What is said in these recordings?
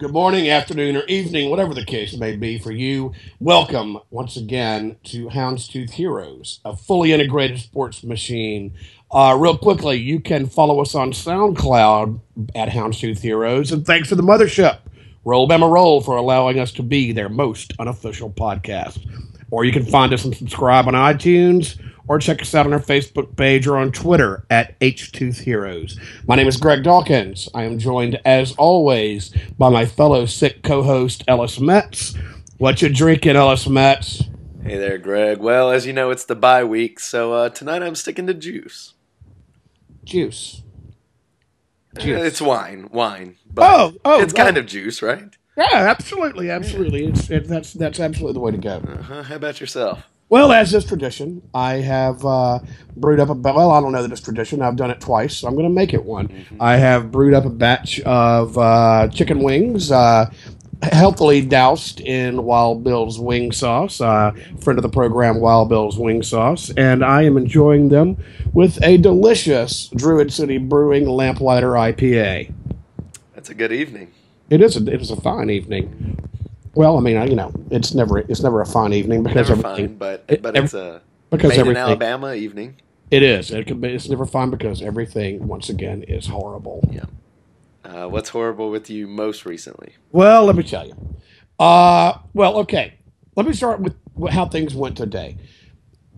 good morning, afternoon, or evening, whatever the case may be for you. Welcome once again to Houndstooth Heroes, a fully integrated sports machine. Uh, real quickly, you can follow us on SoundCloud at Houndstooth Heroes, and thanks to the mothership, Roll Bama Roll, for allowing us to be their most unofficial podcast. Or you can find us and subscribe on iTunes or check us out on our Facebook page or on Twitter at HTooth Heroes. My name is Greg Dawkins. I am joined, as always, by my fellow sick co-host Ellis Metz. What you drinking, Ellis Metz? Hey there, Greg. Well, as you know, it's the bye week, so uh, tonight I'm sticking to juice. Juice. Juice. It's wine, wine. But Oh, oh, it's oh. kind of juice, right? Yeah, absolutely, absolutely. It's it, that's that's absolutely the way to go. Uh-huh. How about yourself? Well, as is tradition, I have uh, brewed up a well. I don't know that it's tradition. I've done it twice, so I'm going to make it one. I have brewed up a batch of uh, chicken wings, uh, healthily doused in Wild Bill's wing sauce. Uh, friend of the program, Wild Bill's wing sauce, and I am enjoying them with a delicious Druid City Brewing Lamplighter IPA. That's a good evening. It is a, it is a fine evening. Well, I mean, I, you know, it's never it's never a fun evening because Never fine, but it- but it's a because made in Alabama evening. it is. It can be, it's never fun because everything once again is horrible. Yeah. Uh, what's horrible with you most recently? Well, let me tell you. Uh, well, okay. Let me start with how things went today.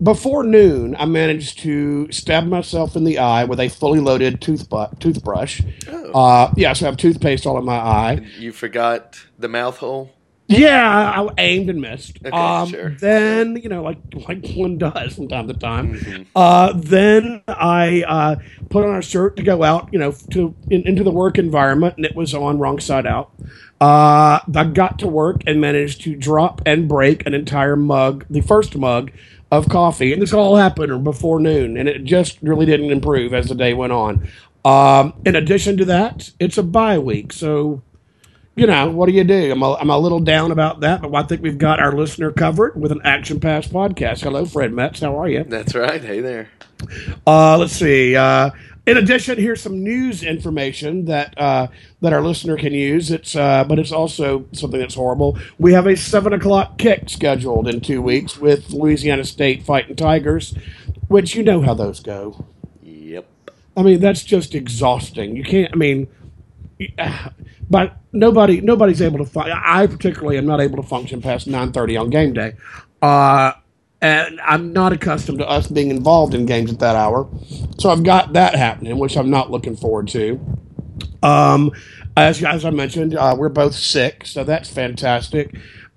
Before noon, I managed to stab myself in the eye with a fully loaded toothbu- toothbrush. Oh. Uh, yeah, so I have toothpaste all in my eye. You forgot the mouth hole. Yeah, I, aimed and missed. Okay, um, sure. Then you know, like like one does from time to time. Mhm. Uh, then I uh, put on a shirt to go out, you know, to in, into the work environment, and it was on wrong side out. Uh, I got to work and managed to drop and break an entire mug, the first mug of coffee, and this all happened before noon, and it just really didn't improve as the day went on. Um, in addition to that, it's a bye week, so you know, what do you do? I'm a, I'm a little down about that, but I think we've got our listener covered with an Action Pass podcast. Hello, Fred Metz. How are you? That's right. Hey there. Uh, let's see. Uh, in addition, here's some news information that uh, that our listener can use. It's uh, but it's also something that's horrible. We have a seven o'clock kick scheduled in two weeks with Louisiana State fighting Tigers, which you know how those go. Yep. I mean, that's just exhausting. You can't. I mean, but nobody nobody's able to. Fu- I particularly am not able to function past nine thirty on game day, uh, and I'm not accustomed to us being involved in games at that hour. So I've got that happening, which I'm not looking forward to. Um, as as I mentioned, uh, we're both sick, so that's fantastic.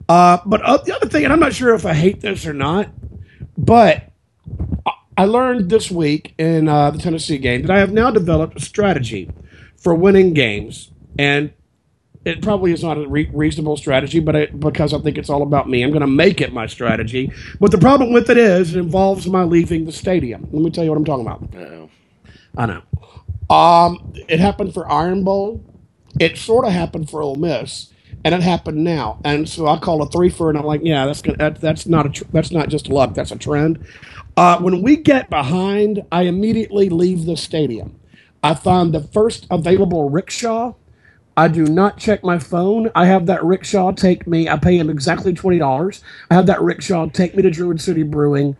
Uh, but uh, the other thing, and I'm not sure if I hate this or not, but I learned this week in uh, the Tennessee game that I have now developed a strategy for winning games, and it probably is not a re- reasonable strategy, but I, because I think it's all about me, I'm going to make it my strategy. But the problem with it is it involves my leaving the stadium. Let me tell you what I'm talking about. Uh-oh. I know. Um, it happened for Iron Bowl. It sort of happened for Ole Miss, and it happened now. And so I call a three for, and I'm like, yeah, that's gonna, that, that's not a tr- that's not just luck. That's a trend. Uh, when we get behind, I immediately leave the stadium. I find the first available rickshaw. I do not check my phone. I have that rickshaw take me. I pay him exactly twenty dollars. I have that rickshaw take me to Druid City Brewing,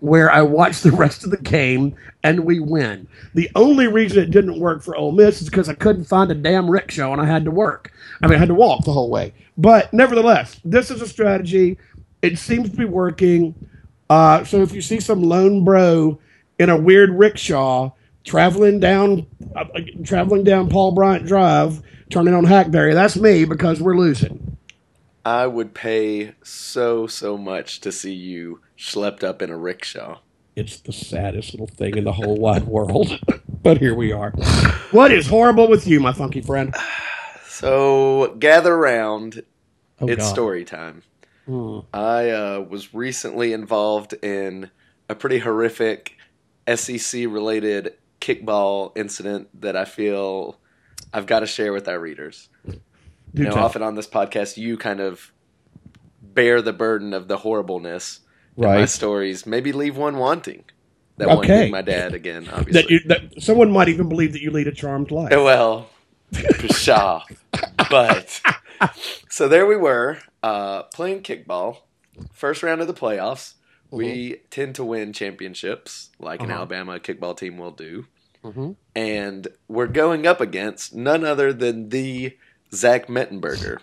where I watch the rest of the game and we win. The only reason it didn't work for Ole Miss is because I couldn't find a damn rickshaw and I had to work. I mean, I had to walk the whole way. But nevertheless, this is a strategy. It seems to be working. Uh, so if you see some lone bro in a weird rickshaw traveling down, uh, uh, traveling down Paul Bryant Drive, turning on Hackberry, that's me because we're losing. I would pay so so much to see you schlepped up in a rickshaw. It's the saddest little thing in the whole wide world. but here we are. What is horrible with you, my funky friend? So gather round. Oh, it's God. story time. Hmm. I uh, was recently involved in a pretty horrific SEC related kickball incident that I feel I've got to share with our readers. You know, often on this podcast, you kind of bear the burden of the horribleness in my stories. Maybe leave one wanting. That Okay. one being my dad again, obviously. That, you, that someone might even believe that you lead a charmed life. well, pshaw. but so there we were uh, playing kickball, first round of the playoffs. We tend to win championships, like an Uh-huh. Alabama kickball team will do. Mhm. And we're going up against none other than the Zach Mettenberger.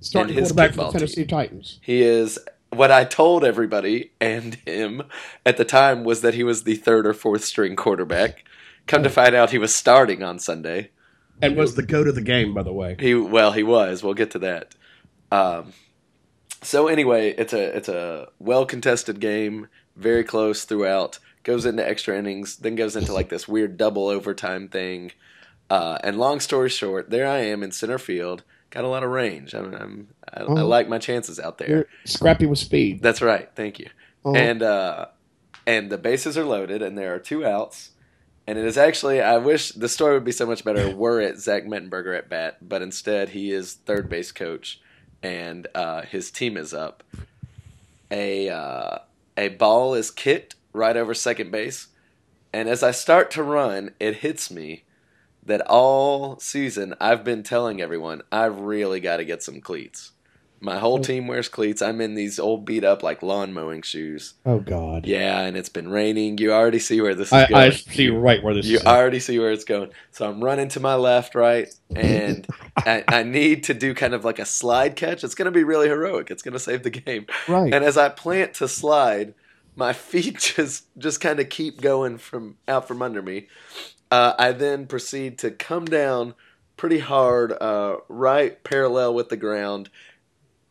Starting his quarterback for kickball the Tennessee Titans. He is what I told everybody and him at the time was that he was the third or fourth string quarterback. Come to find out, he was starting on Sunday. And was the go of the game, by the way. He well, he was. We'll get to that. Um, so anyway, it's a it's a well contested game, very close throughout. Goes into extra innings, then goes into like this weird double overtime thing. Uh, and long story short, there I am in center field. Got a lot of range. I'm, I'm I, I Oh. like my chances out there. You're scrappy with speed. That's right. Thank you. Oh. And uh, and the bases are loaded, and there are two outs. And it is actually, I wish the story would be so much better were it Zach Mettenberger at bat, but instead he is third base coach, and uh, his team is up. A uh, a ball is kicked right over second base, and as I start to run, it hits me that all season I've been telling everyone I've really got to get some cleats. My whole team wears cleats. I'm in these old beat up like lawn mowing shoes. oh God. Yeah, and it's been raining. You already see where this is I, going. I see right where this you is. already see where it's going. So I'm running to my left, right, and I, I need to do kind of like a slide catch. It's going to be really heroic. It's going to save the game. right. And as I plant to slide, my feet just just kind of keep going from out from under me. Uh, I then proceed to come down pretty hard, uh, right parallel with the ground,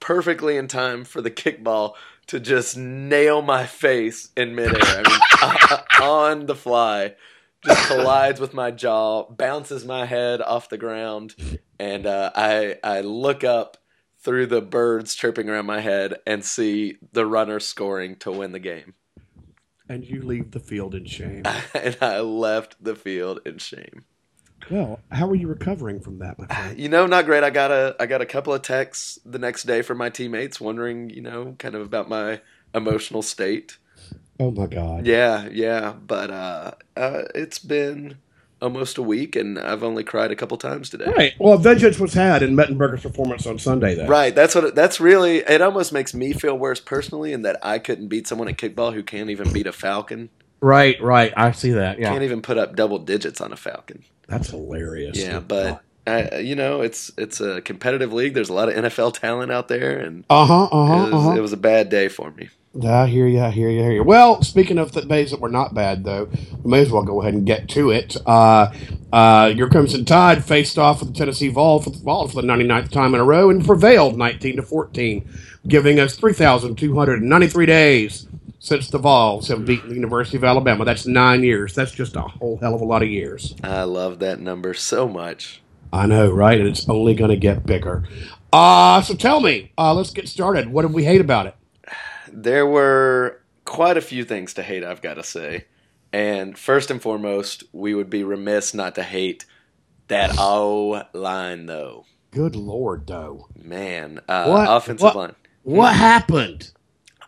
perfectly in time for the kickball to just nail my face in midair. I mean, on the fly, just collides with my jaw, bounces my head off the ground, and uh, I I look up through the birds chirping around my head and see the runner scoring to win the game. and you leave the field in shame. and I left the field in shame. Well, how are you recovering from that, my friend? You know, not great. I got a I got a couple of texts the next day from my teammates wondering, you know, kind of about my emotional state. Oh my God. Yeah, yeah, but uh, uh it's been almost a week and I've only cried a couple times today. Right. Well, vengeance was had in Mettenberger's performance on Sunday, though. Right, that's what it, that's really it almost makes me feel worse personally in that I couldn't beat someone at kickball who can't even beat a falcon. Right. Right. I see that. Yeah. Can't even put up double digits on a falcon. That's hilarious. Yeah, but I, you know, it's it's a competitive league. There's a lot of NFL talent out there, and Uh huh. Uh it, huh. was, Uh huh. it was a bad day for me. I hear you. I hear you. I hear you. Well, speaking of the days that were not bad, though, we may as well go ahead and get to it. Uh, uh, your Crimson Tide faced off with the Tennessee Vol for, Vol for the 99th time in a row and prevailed 19 to 14, giving us 3,293 days since the Vols have beaten the University of Alabama. That's nine years. That's just a whole hell of a lot of years. I love that number so much. I know, right? And it's only going to get bigger. Uh, so tell me, uh, let's get started. What did we hate about it? There were quite a few things to hate. I've got to say, and first and foremost, we would be remiss not to hate that O line, though. Good Lord, though. Man, uh, What- offensive what- line. What happened?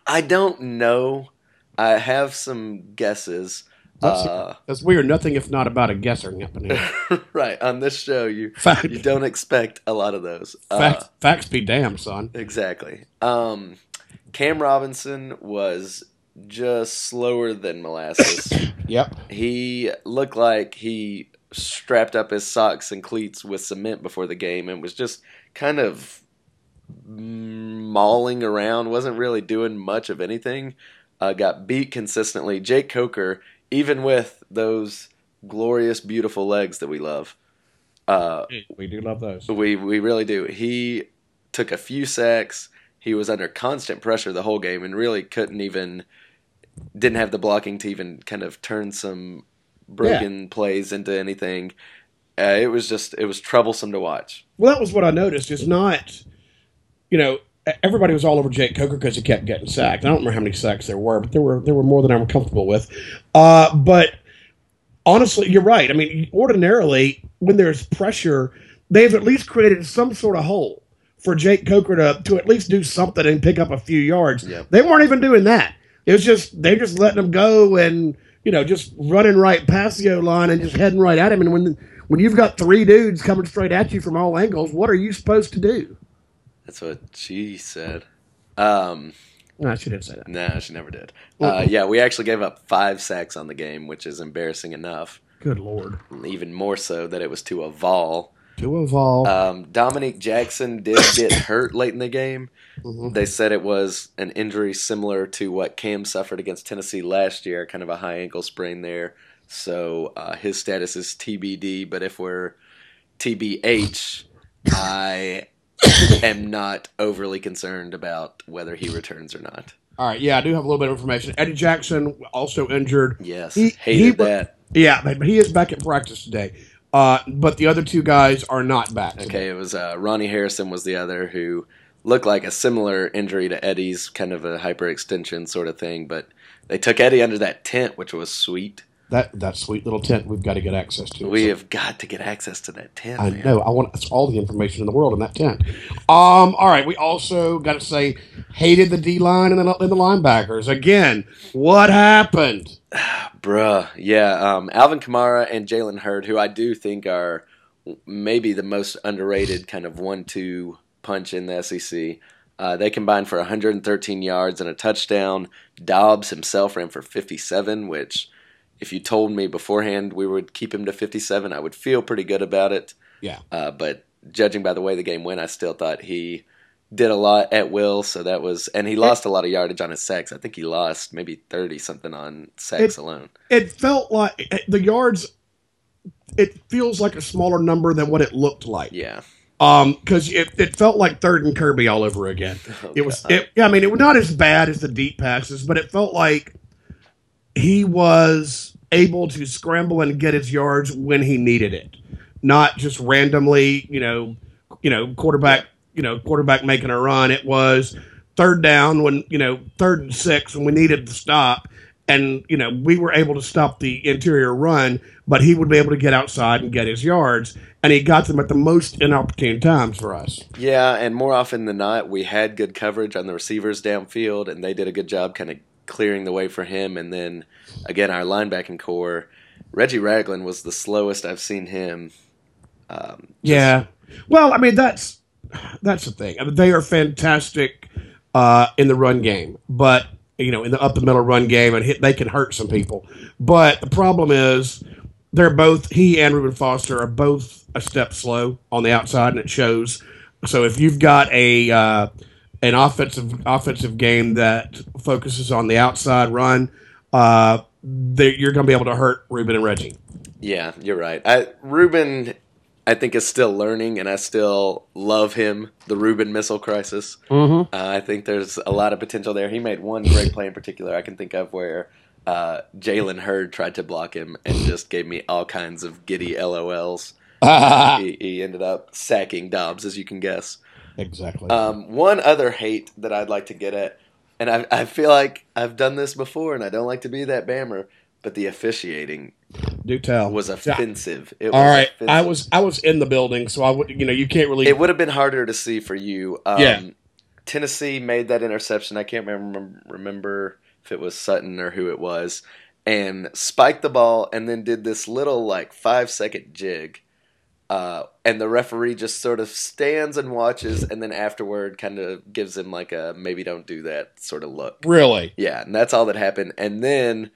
I don't know. I have some guesses. That's, Uh, that's weird. Nothing if not about a guesser happening. right on this show, you Fact, you don't expect a lot of those. Uh, facts, facts be damned, son. exactly. Um, Cam Robinson was just slower than molasses. Yep. he looked like he strapped up his socks and cleats with cement before the game and was just kind of mauling around. wasn't really doing much of anything. Uh, got beat consistently. Jake Coker, even with those glorious, beautiful legs that we love. Uh, We do love those. we we really do. He took a few sacks. He was under constant pressure the whole game and really couldn't even didn't have the blocking to even kind of turn some broken plays into anything. Uh, it was just it was troublesome to watch. Well, that was what I noticed. It's not, you know, everybody was all over Jake Coker because he kept getting sacked. I don't remember how many sacks there were, but there were there were more than I'm comfortable with. Uh, but honestly, you're right. I mean, ordinarily, when there's pressure, they've at least created some sort of hole for Jake Coker to to at least do something and pick up a few yards. They weren't even doing that. It was just they're just letting him go and you know just running right past the O line and just heading right at him. And when when you've got three dudes coming straight at you from all angles, what are you supposed to do? That's what she said. Um, No, she didn't say that. no, she never did. Uh, yeah, we actually gave up five sacks on the game, which is embarrassing enough. Good lord. Even more so that it was to a Vol. To evolve. Um, Dominick Jackson did get hurt late in the game. Mhm. They said it was an injury similar to what Cam suffered against Tennessee last year, kind of a high ankle sprain there. So uh, his status is TBD. But if we're TBH, I am not overly concerned about whether he returns or not. All right. Yeah, I do have a little bit of information. Eddie Jackson also injured. Yes, He- hated he- that. Yeah, but he is back at practice today. Uh, but the other two guys are not back. today. Okay, it was uh, Ronnie Harrison was the other who looked like a similar injury to Eddie's, kind of a hyperextension sort of thing. But they took Eddie under that tent, which was sweet. That that sweet little tent we've got to get access to. We So- have got to get access to that tent. I man. know. I want that's all the information in the world in that tent. Um. All right. We also got to say hated the D line and the and the linebackers again. What happened? Bruh, yeah. Um, Alvin Kamara and Jalen Hurd, who I do think are maybe the most underrated kind of one-two punch in the SEC. Uh, they combined for 113 yards and a touchdown. Dobbs himself ran for 57, which, if you told me beforehand we would keep him to 57, I would feel pretty good about it. Yeah. Uh, but judging by the way the game went, I still thought he did a lot at will. So that was, and he lost a lot of yardage on his sacks. I think he lost maybe 30 something on sacks It- alone. It felt like the yards. It feels like a smaller number than what it looked like. Yeah. Um, because it, it felt like third and Kirby all over again. Oh, It was. God. It, yeah, I mean, it was not as bad as the deep passes, but it felt like he was able to scramble and get his yards when he needed it, not just randomly. You know, you know, quarterback. You know, quarterback making a run. It was third down when you know third and six when we needed to stop, and you know we were able to stop the interior run, but he would be able to get outside and get his yards, and he got them at the most inopportune times for us. Yeah, and more often than not, we had good coverage on the receivers downfield, and they did a good job kind of clearing the way for him. And then again, our linebacking core, Reggie Ragland was the slowest I've seen him. Um, Yeah. Well, I mean that's that's the thing. I mean, they are fantastic uh, in the run game, but you know, in the up the middle run game, and hit, they can hurt some people. But the problem is, they're both he and Reuben Foster are both a step slow on the outside, and it shows. So if you've got a uh, an offensive offensive game that focuses on the outside run, uh, you're going to be able to hurt Reuben and Reggie. Yeah, you're right. I, Reuben, I think, is still learning, and I still love him. The Reuben missile crisis. Mm-hmm. Uh, I think there's a lot of potential there. He made one great play in particular I can think of where uh, Jalen Hurd tried to block him and just gave me all kinds of giddy LOLs. he, he ended up sacking Dobbs, as you can guess. Exactly. Um, one other hate that I'd like to get at, and I, I feel like I've done this before, and I don't like to be that bammer, but the officiating Do tell. was offensive. It All was right, I was I was in the building, so I would you know you can't really. It would have been harder to see for you. Um, Yeah. Tennessee made that interception. I can't remember remember if it was Sutton or who it was, and spiked the ball, and then did this little like five second jig. Uh, and the referee just sort of stands and watches, and then afterward, kind of gives him like a maybe don't do that sort of look. really. Yeah, and that's all that happened. And then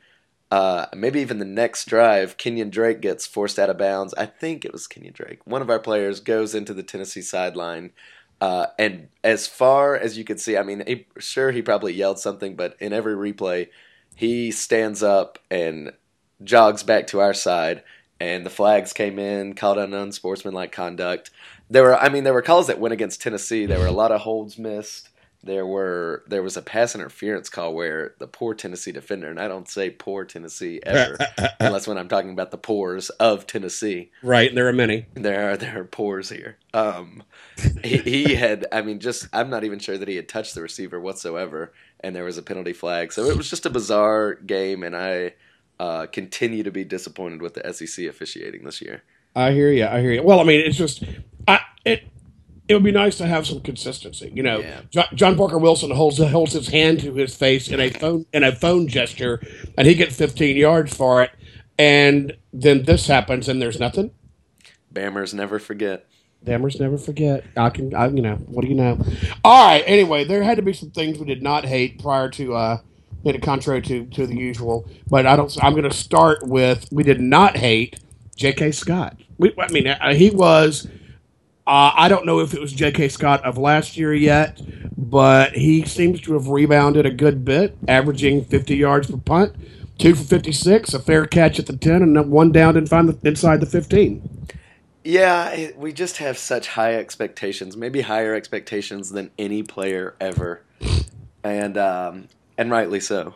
uh, maybe even the next drive, Kenyon Drake gets forced out of bounds. I think it was Kenyon Drake. One of our players goes into the Tennessee sideline. Uh, and as far as you could see, I mean, he, sure, he probably yelled something, but in every replay, he stands up and jogs back to our side. And the flags came in, called on unsportsmanlike conduct. There were, I mean, there were calls that went against Tennessee. There were a lot of holds missed there were there was a pass interference call where the poor Tennessee defender, and I don't say poor Tennessee ever, unless when I'm talking about the poors of Tennessee. right, and there are many. There are there are pores here. Um, he, he had, I mean, just I'm not even sure that he had touched the receiver whatsoever, and there was a penalty flag. So it was just a bizarre game, and I uh, continue to be disappointed with the SEC officiating this year. I hear you. I hear you. Well, I mean, it's just, I it it would be nice to have some consistency. You know, Yeah. John, John Parker Wilson holds holds his hand to his face in a phone in a phone gesture, and he gets 15 yards for it, and then this happens, and there's nothing. Bammers never forget. Bammers never forget. I can, I, you know, what do you know? All right. Anyway, there had to be some things we did not hate prior to, uh, in contrary to to the usual. But I don't. I'm going to start with we did not hate J.K. Scott. We, I mean, uh, he was. Uh, I don't know if it was J.K. Scott of last year yet, but he seems to have rebounded a good bit, averaging 50 yards per punt, two for 56, a fair catch at the 10, and one down and find the, inside the 15. Yeah, we just have such high expectations, maybe higher expectations than any player ever, and um, and rightly so.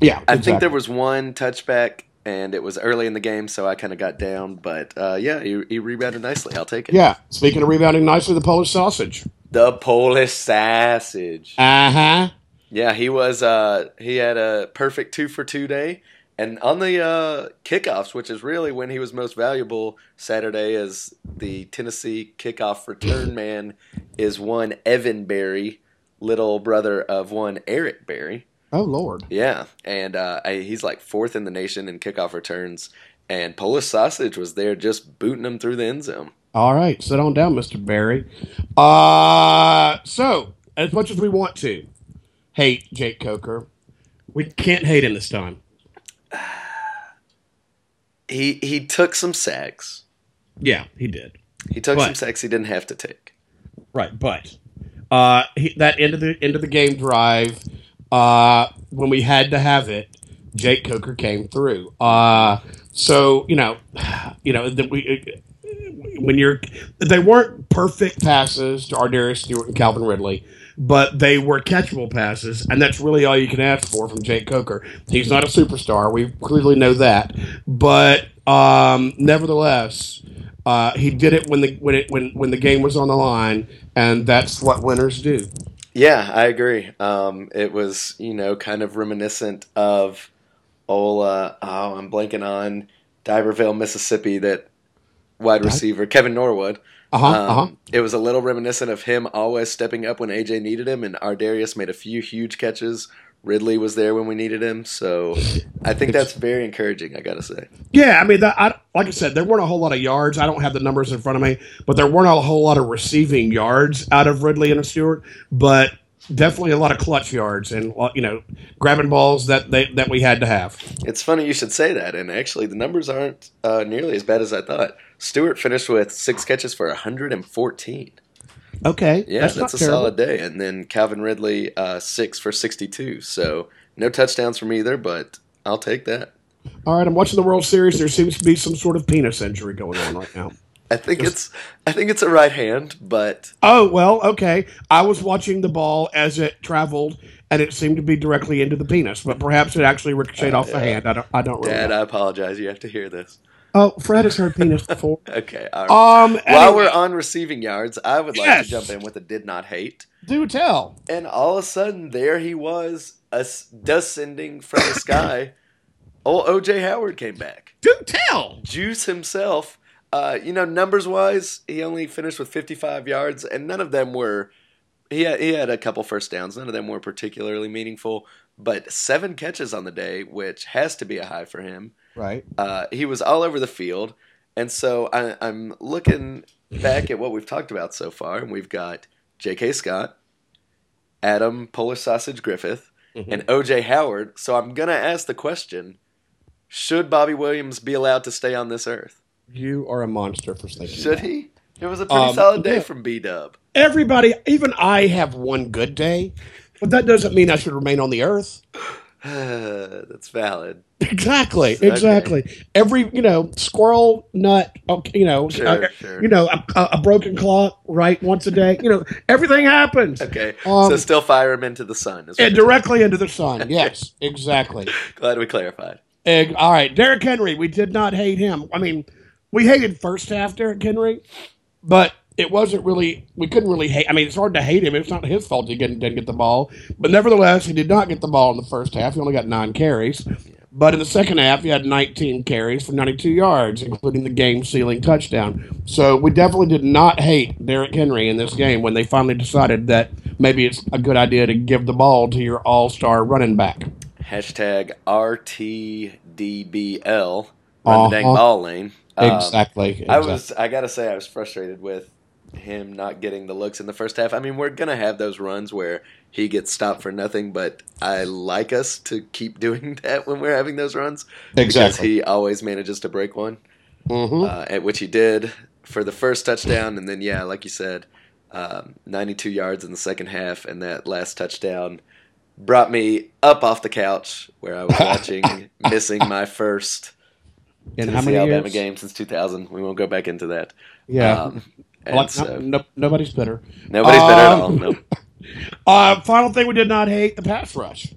Yeah, I think there was one touchback, and it was early in the game, so I kind of got down. But uh, yeah, he, he rebounded nicely. I'll take it. Yeah. Speaking of rebounding nicely, the Polish sausage. The Polish sausage. Uh huh. Yeah, he was. Uh, he had a perfect two for two day, and on the uh, kickoffs, which is really when he was most valuable. Saturday, as the Tennessee kickoff return man, is one Evan Berry, little brother of one Eric Berry. Oh Lord. Yeah, and uh, he's like fourth in the nation in kickoff returns. And Polish Sausage was there just booting him through the end zone. All right, sit on down, Mister Berry. Uh, so as much as we want to hate Jake Coker, we can't hate him this time. He he took some sacks. Yeah, he did. He took But- some sacks he didn't have to take. Right, but uh, he, that end of the end of the game drive, uh, when we had to have it, Jake Coker came through. Uh, so you know, you know that we when you're they weren't perfect passes to Ardarius Stewart and Calvin Ridley, but they were catchable passes, and that's really all you can ask for from Jake Coker. He's not a superstar, we clearly know that, but um, nevertheless. Uh, he did it when the when it when when the game was on the line, and that's what winners do. Yeah, I agree. Um, it was you know kind of reminiscent of uh, oh I'm blanking on D'Iberville, Mississippi. That wide receiver Kevin Norwood. Uh huh. Um, uh huh. It was a little reminiscent of him always stepping up when AJ needed him, and Ardarius made a few huge catches. Ridley was there when we needed him, so I think that's very encouraging. I gotta say. Yeah, I mean, that, I, like I said, there weren't a whole lot of yards. I don't have the numbers in front of me, but there weren't a whole lot of receiving yards out of Ridley and Stewart, but definitely a lot of clutch yards and uh, you know grabbing balls that they that we had to have. It's funny you should say that, and actually the numbers aren't uh, nearly as bad as I thought. Stewart finished with six catches for 114. Okay, Yeah, that's, not a terrible. solid day. And then Calvin Ridley, uh, six for 62. So no touchdowns from either, but I'll take that. All right, I'm watching the World Series. There seems to be some sort of penis injury going on right now. I think it's I think it's a right hand, but Oh well, okay. I was watching the ball as it traveled, and it seemed to be directly into the penis, but perhaps it actually ricocheted off the yeah. hand. I don't. I don't really. Dad, know. I apologize. You have to hear this. Oh, Fred has heard penis before. Okay, all right. Um, While we're on receiving yards, I would like Yes. to jump in with a did not hate. do tell. And all of a sudden, there he was, as- descending from the sky. Old OJ Howard came back. Do tell. Juice himself, uh, you know, numbers wise, he only finished with 55 yards, and none of them were. He had, he had a couple first downs. None of them were particularly meaningful, but seven catches on the day, which has to be a high for him. Right. Uh, he was all over the field, and so I, I'm looking back at what we've talked about so far, and we've got J.K. Scott, Adam Polish Sausage Griffith, Mhm. and O.J. Howard. So I'm gonna ask the question: Should Bobby Williams be allowed to stay on this earth? You are a monster for thinking. Should that. he? It was a pretty Um, solid day yeah. from B Dub. Everybody, even I, have one good day, but that doesn't mean I should remain on the earth. That's valid. Exactly. Okay. Exactly. Every you know squirrel nut. You know. Sure, uh, sure. You know a, a broken clock. Right. Once a day. You know everything happens. Okay, Um, so still fire him into the sun. And directly into the sun. Yes. Exactly. Glad we clarified. Egg. All right, Derrick Henry. We did not hate him. I mean, we hated first half Derrick Henry, but it wasn't really. We couldn't really hate. I mean, it's hard to hate him. It's not his fault he didn't, didn't get the ball, but nevertheless, he did not get the ball in the first half. He only got nine carries. But in the second half, he had 19 carries for 92 yards, including the game-sealing touchdown. So we definitely did not hate Derrick Henry in this game when they finally decided that maybe it's a good idea to give the ball to your all-star running back. Hashtag RTDBL. Run the dang Uh-huh. ball lane. Um, exactly. I was. I gotta say, I was frustrated with him not getting the looks in the first half. I mean, we're gonna have those runs where he gets stopped for nothing, but I like us to keep doing that when we're having those runs because he always manages to break one, hmm uh, at which he did for the first touchdown, and then yeah, like you said, um, 92 yards in the second half, and that last touchdown brought me up off the couch where I was watching, missing my first In how Tennessee many Alabama years? game since 2000. We won't go back into that. Yeah. Um, and like, so no, nobody's better. nobody's better at Um, all. No. Uh, final thing we did not hate the pass rush.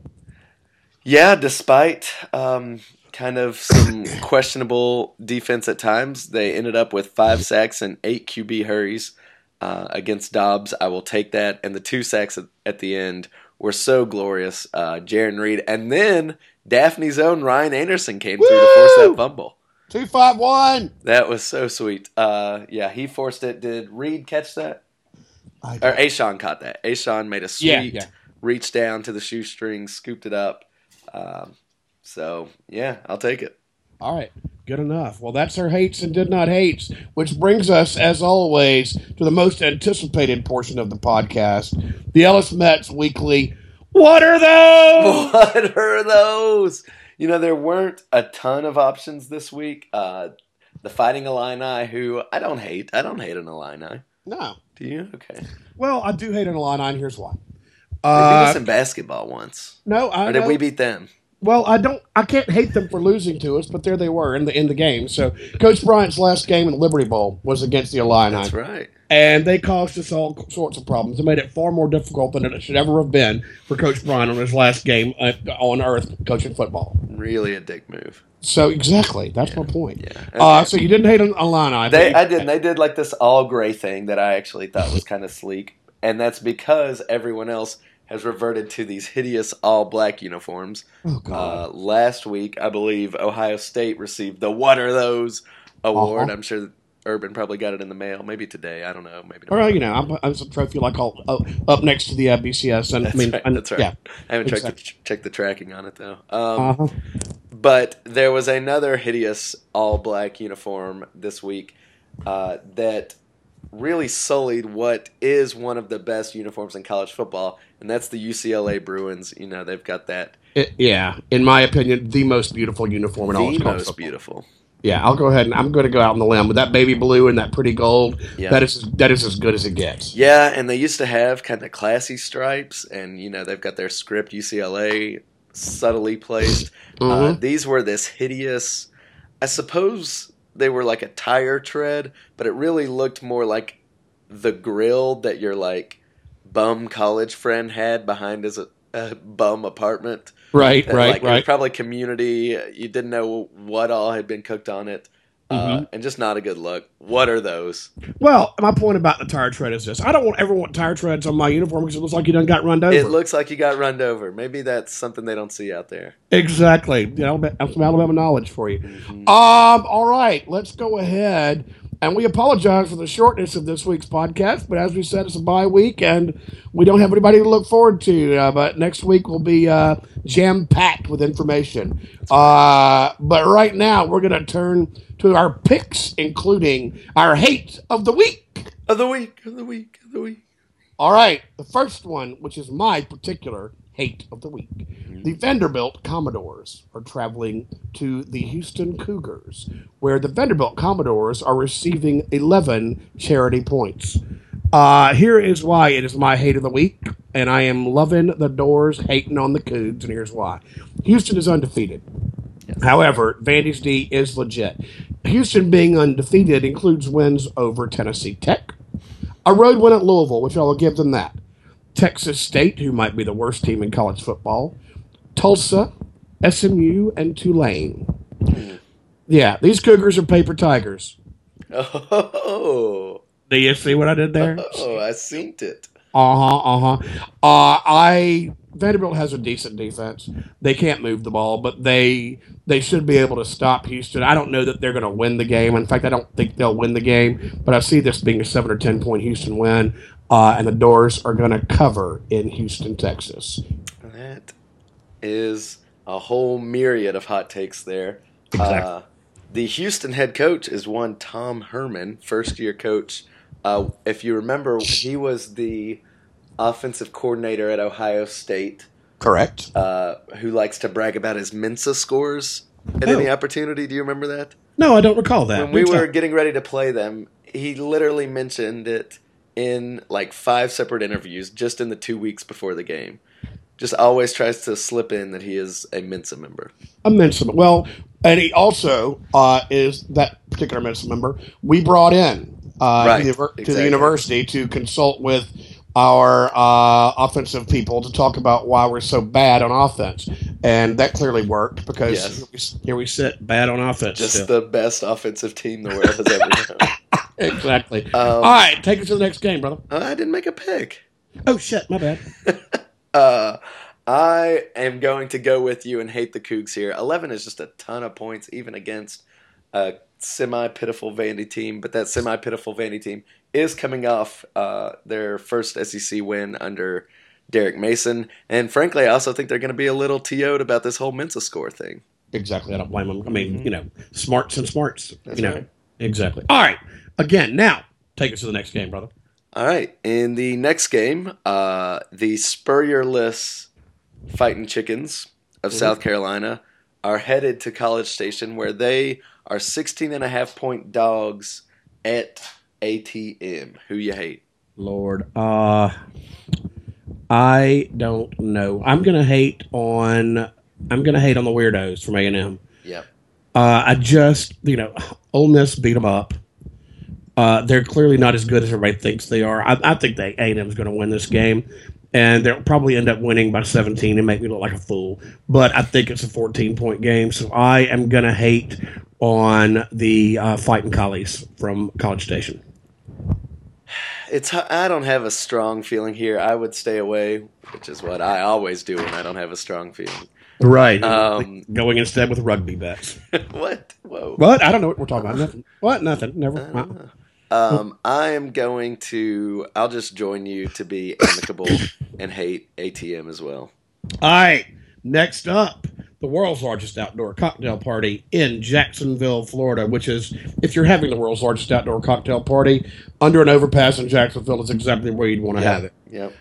Yeah, despite um, kind of some questionable defense at times, they ended up with five sacks and eight QB hurries uh, against Dobbs. I will take that. And the two sacks at, at the end were so glorious. Uh, Jarran Reed. And then Daphne's own Ryan Anderson came through to force that fumble. Two five one. That was so sweet. Uh, yeah, he forced it. Did Reed catch that? I Or A'Shawn caught that. A'Shawn made a sweet Yeah, yeah. reach down to the shoestring, scooped it up. Um, so yeah, I'll take it. All right, good enough. Well, that's our hates and did not hates, which brings us, as always, to the most anticipated portion of the podcast, the Ellis Metz Weekly. What are those? What are those? You know, there weren't a ton of options this week. Uh, the Fighting Illini, who I don't hate. I don't hate an Illini. No. Do you? Okay. Well, I do hate an Illini, and here's why. They beat us Uh, in basketball once. no, I Or did know- we beat them? Well, I don't. I can't hate them for losing to us, but there they were in the in the game. So, Coach Bryant's last game in the Liberty Bowl was against the Illini. That's right. and they caused us all sorts of problems. It made it far more difficult than it should ever have been for Coach Bryant on his last game uh, on earth coaching football. Really a dick move. So exactly, that's my point. Yeah. Uh, so you didn't hate on Illini. They, I did. and They did like this all gray thing that I actually thought was kind of sleek, and that's because everyone else has reverted to these hideous all black uniforms. oh god. Uh, last week, I believe Ohio State received the "What are those?" award. Uh-huh. I'm sure Urban probably got it in the mail. Maybe today. I don't know. Maybe. All right, you know, I'm, I'm a trophy like all uh, up next to the uh, BCS, and That's I mean, right. That's right. yeah, I haven't checked the, checked the tracking on it though. Um, uh-huh. But there was another hideous all black uniform this week uh, that really sullied what is one of the best uniforms in college football, and that's the UCLA Bruins. You know, they've got that It- yeah. In my opinion, the most beautiful uniform in all of the college most football. beautiful. Yeah, I'll go ahead and I'm going to go out on the limb with that baby blue and that pretty gold. Yeah. That is that is as good as it gets. Yeah, and they used to have kind of classy stripes, and you know they've got their script UCLA subtly placed. Uh, Mhm. these were this hideous. I suppose they were like a tire tread, but it really looked more like the grill that you're like bum college friend had behind his uh, bum apartment. Right, That, right, like, It was right. probably community. You didn't know what all had been cooked on it, uh, Mm-hmm. and just not a good look. What are those? Well, my point about the tire tread is this: I don't want ever want tire treads on my uniform because it looks like you done got run over. It looks like you got runned over. Maybe that's something they don't see out there. exactly. You know, that's some Alabama knowledge for you. Mhm. Um. All right, let's go ahead. And we apologize for the shortness of this week's podcast, but as we said, it's a bye week, and we don't have anybody to look forward to. Uh, but next week will be uh, jam packed with information. Uh, but right now, we're going to turn to our picks, including our hate of the week. Of the week, of the week, of the week. All right, the first one, which is my particular hate of the week. The Vanderbilt Commodores are traveling to the Houston Cougars, where the Vanderbilt Commodores are receiving 11 charity points. Uh, here is why it is my hate of the week, and I am loving the Dores, hating on the Cougs, and here's why. Houston is undefeated. However, Vandy's D is legit. Houston being undefeated includes wins over Tennessee Tech, a road win at Louisville, which I will give them that. Texas State, who might be the worst team in college football, Tulsa, SMU, and Tulane. Yeah, these Cougars are paper tigers. Oh, Do you see what I did there? oh, I seen it. Uh huh. Uh huh. Uh, I Vanderbilt has a decent defense. They can't move the ball, but they they should be able to stop Houston. I don't know that they're going to win the game. In fact, I don't think they'll win the game. But I see this being a seven or ten point Houston win, uh, and the Dores are going to cover in Houston, Texas. That is a whole myriad of hot takes there. Exactly. Uh, the Houston head coach is one Tom Herman, first year coach Uh, if you remember, he was the offensive coordinator at Ohio State, Correct. uh, who likes to brag about his Mensa scores at Oh. any opportunity. Do you remember that? No, I don't recall that. when we were getting ready to play them, he literally mentioned it in like five separate interviews just in the two weeks before the game. Just always tries to slip in that he is a Mensa member. a Mensa. Member. Well, and he also uh, is that particular Mensa member we brought in uh, Right, to, the, to the university to consult with our uh, offensive people to talk about why we're so bad on offense, and that clearly worked because Yes. here, we, here we sit bad on offense. Just still. the best offensive team the world has ever known. exactly. Um, All right, take us to the next game, brother. Uh, I didn't make a pick. Oh shit, my bad. Uh, I am going to go with you and hate the Cougs here. 11 is just a ton of points, even against a semi pitiful Vandy team. But that semi pitiful Vandy team is coming off uh, their first SEC win under Derek Mason. And frankly, I also think they're going to be a little TO'd about this whole Mensa score thing. Exactly. I don't blame them. I mean, you know, smarts and smarts. That's you know, right. exactly. All right. Again, now take us to the next game, brother. All right. In the next game, uh, the Spurrierless Fighting Chickens of Mhm. South Carolina are headed to College Station where they are 16 and a half point dogs at ATM. Who you hate? Lord, uh, I don't know. I'm gonna hate on. I'm gonna hate on the weirdos from A and M. Yep. Uh, I just, you know, Ole Miss beat them up. Uh, they're clearly not as good as everybody thinks they are. I, I think they A and M is going to win this game, and they'll probably end up winning by 17 and make me look like a fool. But I think it's a 14 point game, so I am going to hate on the uh, fighting collies from College Station. It's I don't have a strong feeling here. I would stay away, which is what I always do when I don't have a strong feeling. Right. Um, Going instead with rugby bets. what? Whoa. What? I don't know what we're talking about. Nothing. What? Nothing. Never. Uh, Um, I am going to. I'll just join you to be amicable and hate ATM as well. All right. Next up, the world's largest outdoor cocktail party in Jacksonville, Florida, which is, if you're having the world's largest outdoor cocktail party, under an overpass in Jacksonville is exactly where you'd want to have it. Yep.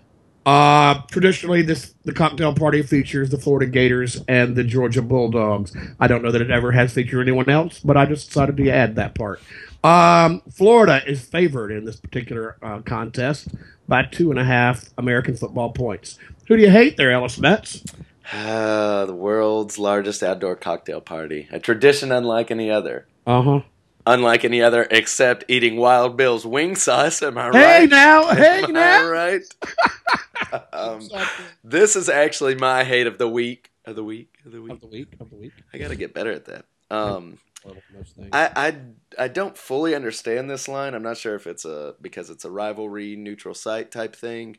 Uh, traditionally, this the cocktail party features the Florida Gators and the Georgia Bulldogs. I don't know that it ever has featured anyone else, but I just decided to add that part. Um, Florida is favored in this particular uh, contest by two and a half American football points. Who do you hate there, Ellis Metz? Ah, the world's largest outdoor cocktail party. A tradition unlike any other. Uh huh. Unlike any other, except eating Wild Bill's wing sauce. Am I right? Hey now, hey Am I right? um, this is actually my hate of the week. Of the week. Of the week. Of the week, of the week. I got to get better at that. Um, Well, most things. I, I I don't fully understand this line. I'm not sure if it's a because it's a rivalry neutral site type thing.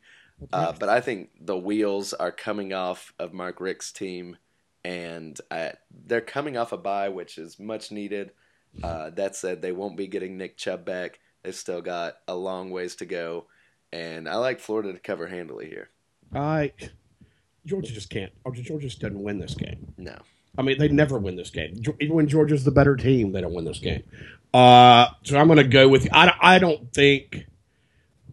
Uh, but I think the wheels are coming off of Mark Richt's team, and I, they're coming off a bye, which is much needed. Uh, that said, they won't be getting Nick Chubb back. They've still got a long ways to go, and I like Florida to cover handily here. I Georgia just can't. or Georgia just doesn't win this game. No, I mean, they never win this game. Even when Georgia's the better team, they don't win this game. Uh, so I'm going to go with. I, I don't think.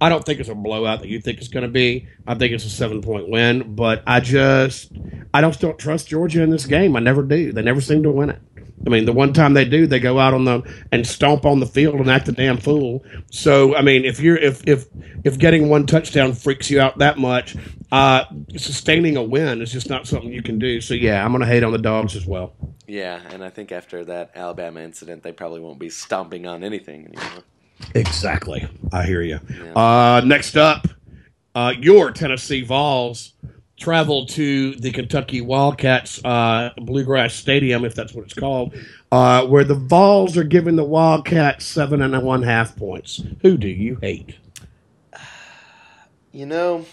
I don't think it's a blowout that you think it's going to be. I think it's a seven point win, but I just I don't don't trust Georgia in this game. I never do. They never seem to win it. I mean, the one time they do, they go out on the and stomp on the field and act a damn fool. So, I mean, if you're if if if getting one touchdown freaks you out that much, uh, sustaining a win is just not something you can do. So, yeah, I'm going to hate on the dogs as well. yeah, and I think after that Alabama incident, they probably won't be stomping on anything anymore. Exactly. I hear you. Yeah. Uh, next up, uh, your Tennessee Vols travel to the Kentucky Wildcats uh, Bluegrass Stadium, if that's what it's called, uh, where the Vols are giving the Wildcats seven and a one half points. Who do you hate? You know,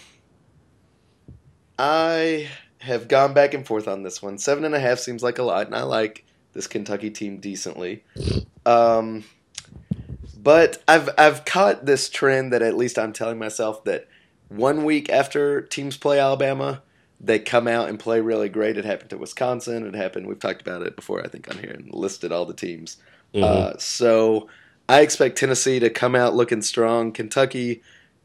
I have gone back and forth on this one. Seven and a half seems like a lot, and I like this Kentucky team decently. Um, but I've I've caught this trend that at least I'm telling myself that one week after teams play Alabama, they come out and play really great. It happened to Wisconsin. It happened. We've talked about it before, I think, on here and listed all the teams. Uh, so I expect Tennessee to come out looking strong. Kentucky,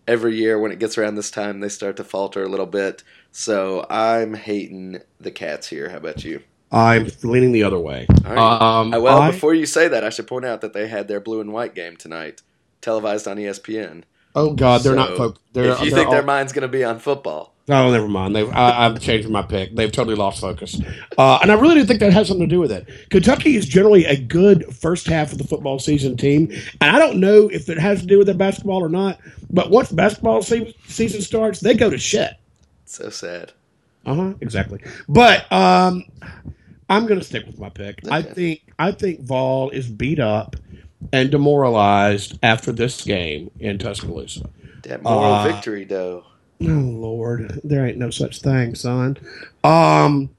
every year when it gets around this time, they start to falter a little bit. So I'm hating the Cats here. How about you? I'm leaning the other way. All right. Um, Uh, well, I- before you say that, I should point out that they had their blue and white game tonight, televised on ESPN. Oh God, they're not. So, Folk, they're, if you they're think their mind's going to be on football, Oh, never mind. They've, I, I've changed my pick. They've totally lost focus. Uh, and I really do think that has something to do with it. Kentucky is generally a good first half of the football season team. And I don't know if it has to do with their basketball or not, but once basketball se- season starts, they go to shit. so sad. Uh huh. Exactly. But um, I'm going to stick with my pick. I think I think Vol is beat up and demoralized after this game in Tuscaloosa. That moral Uh, victory, though. Oh Lord, there ain't no such thing, son. Um,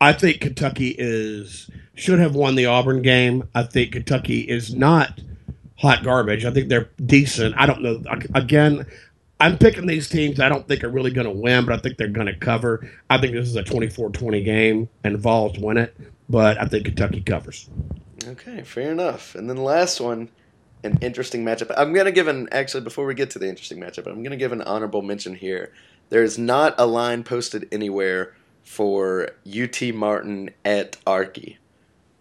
I think Kentucky is should have won the Auburn game. I think Kentucky is not hot garbage. I think they're decent. I don't know. Again, I'm picking these teams I don't think are really going to win, but I think they're going to cover. I think this is a 24-20 game, and Vols win it. But I think Kentucky covers. Okay, fair enough. And then the last one, an interesting matchup. I'm going to give an, actually, before we get to the interesting matchup, I'm going to give an honorable mention here. There's not a line posted anywhere for UT Martin at Arky.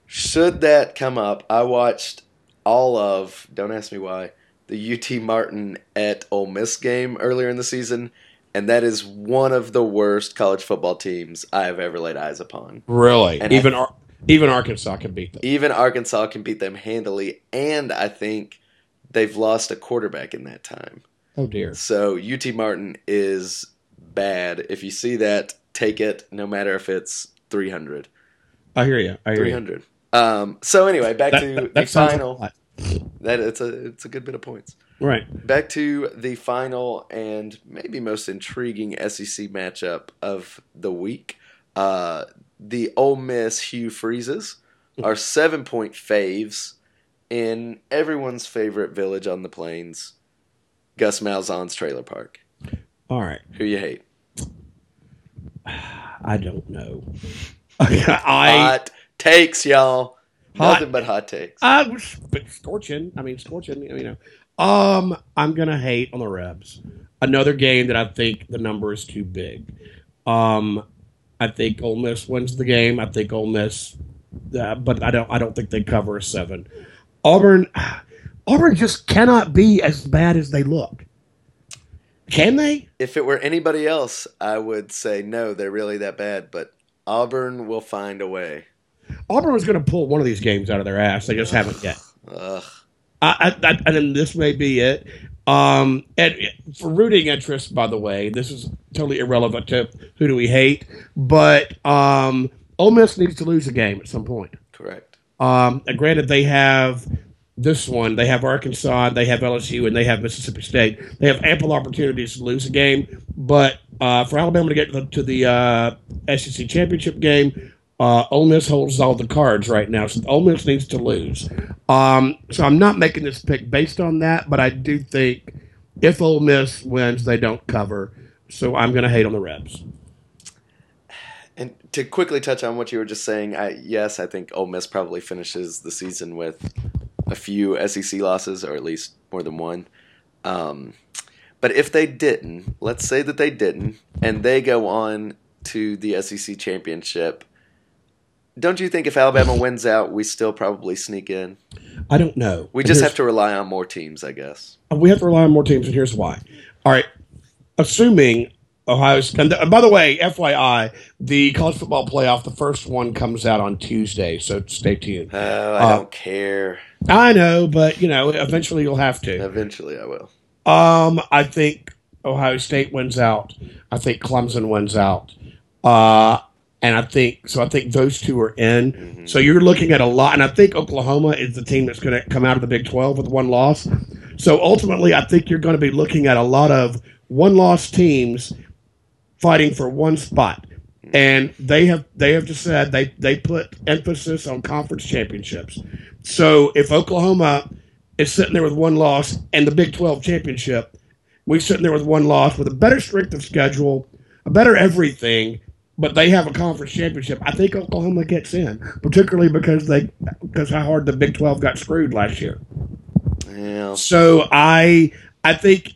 Should that come up, I watched all of, don't ask me why, the UT Martin at Ole Miss game earlier in the season, and that is one of the worst college football teams I have ever laid eyes upon. Really, And even I- Ar- even Arkansas can beat them. Even Arkansas can beat them handily, and I think they've lost a quarterback in that time. Oh dear. So UT Martin is bad. If you see that, take it, no matter if it's 300. I hear you. I hear you. 300. Um, so anyway, back That, to that, the that like final. That it's a it's a good bit of points. Right. Back to the final and maybe most intriguing SEC matchup of the week. Uh, the Ole Miss Hugh Freezes are seven point faves in everyone's favorite village on the plains, Gus Malzahn's trailer park. All right. Who you hate? I don't know. I hot takes, y'all. Hot- Nothing but hot takes. I was but scorching. I mean, scorching. You know. Um, I'm gonna hate on the Rebs. Another game that I think the number is too big. Um, I think Ole Miss wins the game. I think Ole Miss, uh, but I don't. I don't think they cover a seven. Auburn, Auburn just cannot be as bad as they look. Can they? if it were anybody else, I would say no, they're really that bad. But Auburn will find a way. Auburn was going to pull one of these games out of their ass. They just haven't yet. Ugh. I, I, I, and then this may be it. Um, and for rooting interest, by the way, this is totally irrelevant to who do we hate, but um, Ole Miss needs to lose a game at some point. Correct. Um, and granted, they have this one, they have Arkansas, they have LSU, and they have Mississippi State. They have ample opportunities to lose a game, but uh, for Alabama to get to the, to the uh, SEC championship game, uh, Ole Miss holds all the cards right now, so Ole Miss needs to lose. Um, so I'm not making this pick based on that, but I do think if Ole Miss wins, they don't cover. So I'm going to hate on the Rebs. And to quickly touch on what you were just saying, I, yes, I think Ole Miss probably finishes the season with a few SEC losses, or at least more than one. Um, but if they didn't, let's say that they didn't, and they go on to the SEC championship, don't you think if Alabama wins out, we still probably sneak in? I don't know. We And just have to rely on more teams, I guess. we have to rely on more teams, and here's why. All right, assuming Ohio. And th- by the way, FYI, the college football playoff, the first one comes out on Tuesday, so stay tuned. Oh, I Uh, don't care. I know, but you know, eventually you'll have to. Eventually, I will. Um, I think Ohio State wins out. I think Clemson wins out. Uh, and I think so. I think those two are in. Mm-hmm. So you're looking at a lot, and I think Oklahoma is the team that's going to come out of the Big Twelve with one loss. So ultimately, I think you're going to be looking at a lot of one-loss teams fighting for one spot, mm-hmm. and they have they have just said they they put emphasis on conference championships. So if Oklahoma is sitting there with one loss and the Big Twelve championship, we're sitting there with one loss with a better strength of schedule, a better everything, but they have a conference championship. I think Oklahoma gets in, particularly because they because how hard the Big Twelve got screwed last year. Yeah. So I I think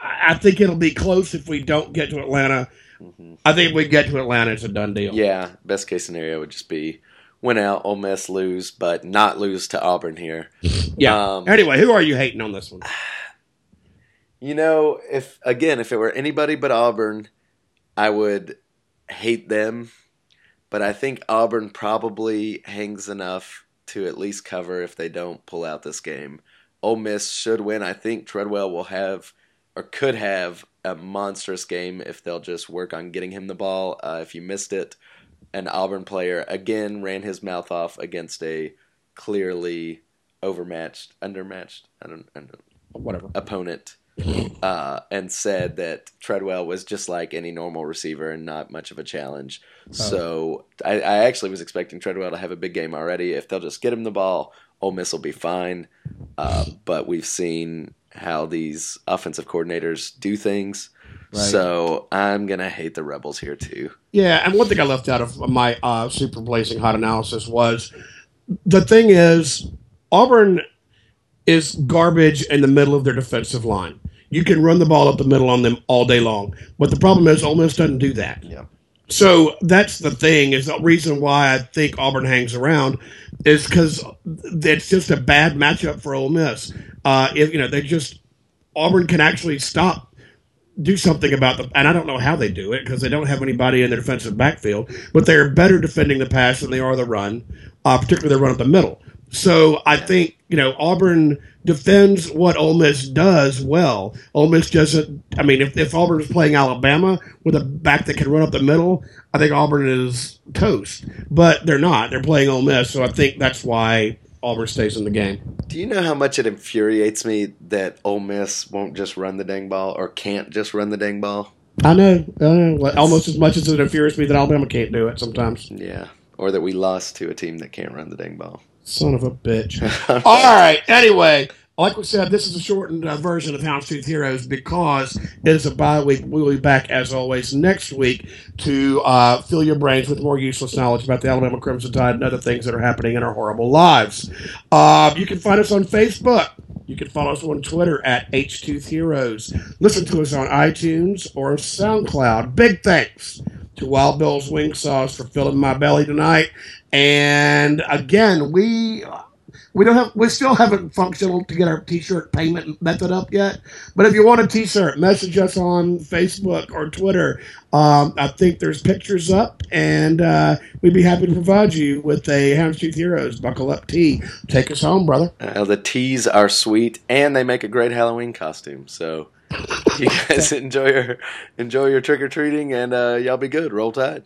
I think it'll be close if we don't get to Atlanta. Mhm. I think if we get to Atlanta, it's a done deal. Yeah. Best case scenario would just be win out, Ole Miss lose, but not lose to Auburn here. Yeah. Um, anyway, who are you hating on this one? You know, if again, if it were anybody but Auburn, I would hate them. But I think Auburn probably hangs enough to at least cover if they don't pull out this game. Ole Miss should win. I think Treadwell will have or could have a monstrous game if they'll just work on getting him the ball. Uh, if you missed it, an Auburn player again ran his mouth off against a clearly overmatched, undermatched, I don't, I don't Whatever. opponent uh, and said that Treadwell was just like any normal receiver and not much of a challenge. So I, I actually was expecting Treadwell to have a big game already. If they'll just get him the ball, Ole Miss will be fine. Uh, but we've seen how these offensive coordinators do things. Right. So I'm gonna hate the Rebels here too. Yeah, and one thing I left out of my uh, super blazing hot analysis was the thing is Auburn is garbage in the middle of their defensive line. You can run the ball up the middle on them all day long, but the problem is Ole Miss doesn't do that. Yeah. So that's the thing is the reason why I think Auburn hangs around is because it's just a bad matchup for Ole Miss. Uh, if you know they just Auburn can actually stop do something about them. And I don't know how they do it because they don't have anybody in the defensive backfield, but they're better defending the pass than they are the run, uh, particularly the run up the middle. So I think, you know, Auburn defends what Ole Miss does well. Ole Miss doesn't, I mean, if, if Auburn is playing Alabama with a back that can run up the middle, I think Auburn is toast. But they're not. They're playing Ole Miss. So I think that's why Auburn stays in the game. Do you know how much it infuriates me that Ole Miss won't just run the dang ball or can't just run the dang ball? I know, I know. Almost as much as it infuriates me that Alabama can't do it sometimes. Yeah. Or that we lost to a team that can't run the dang ball. Son of a bitch. All right. Anyway, like we said, this is a shortened uh, version of Houndstooth Heroes because it is a bye week. We will be back, as always, next week to uh, fill your brains with more useless knowledge about the Alabama Crimson Tide and other things that are happening in our horrible lives. Uh, you can find us on Facebook. You can follow us on Twitter at H2 Heroes. Listen to us on iTunes or SoundCloud. Big thanks to Wild Bill's Wing Sauce for filling my belly tonight. And again, we we don't have we still haven't functional to get our t-shirt payment method up yet. But if you want a t-shirt, message us on Facebook or Twitter. Um, I think there's pictures up, and uh, we'd be happy to provide you with a Houndstooth Heroes buckle up tee. Take us home, brother. Uh, the tees are sweet and they make a great Halloween costume. So you guys enjoy your enjoy your trick or treating and uh, y'all be good. Roll Tide.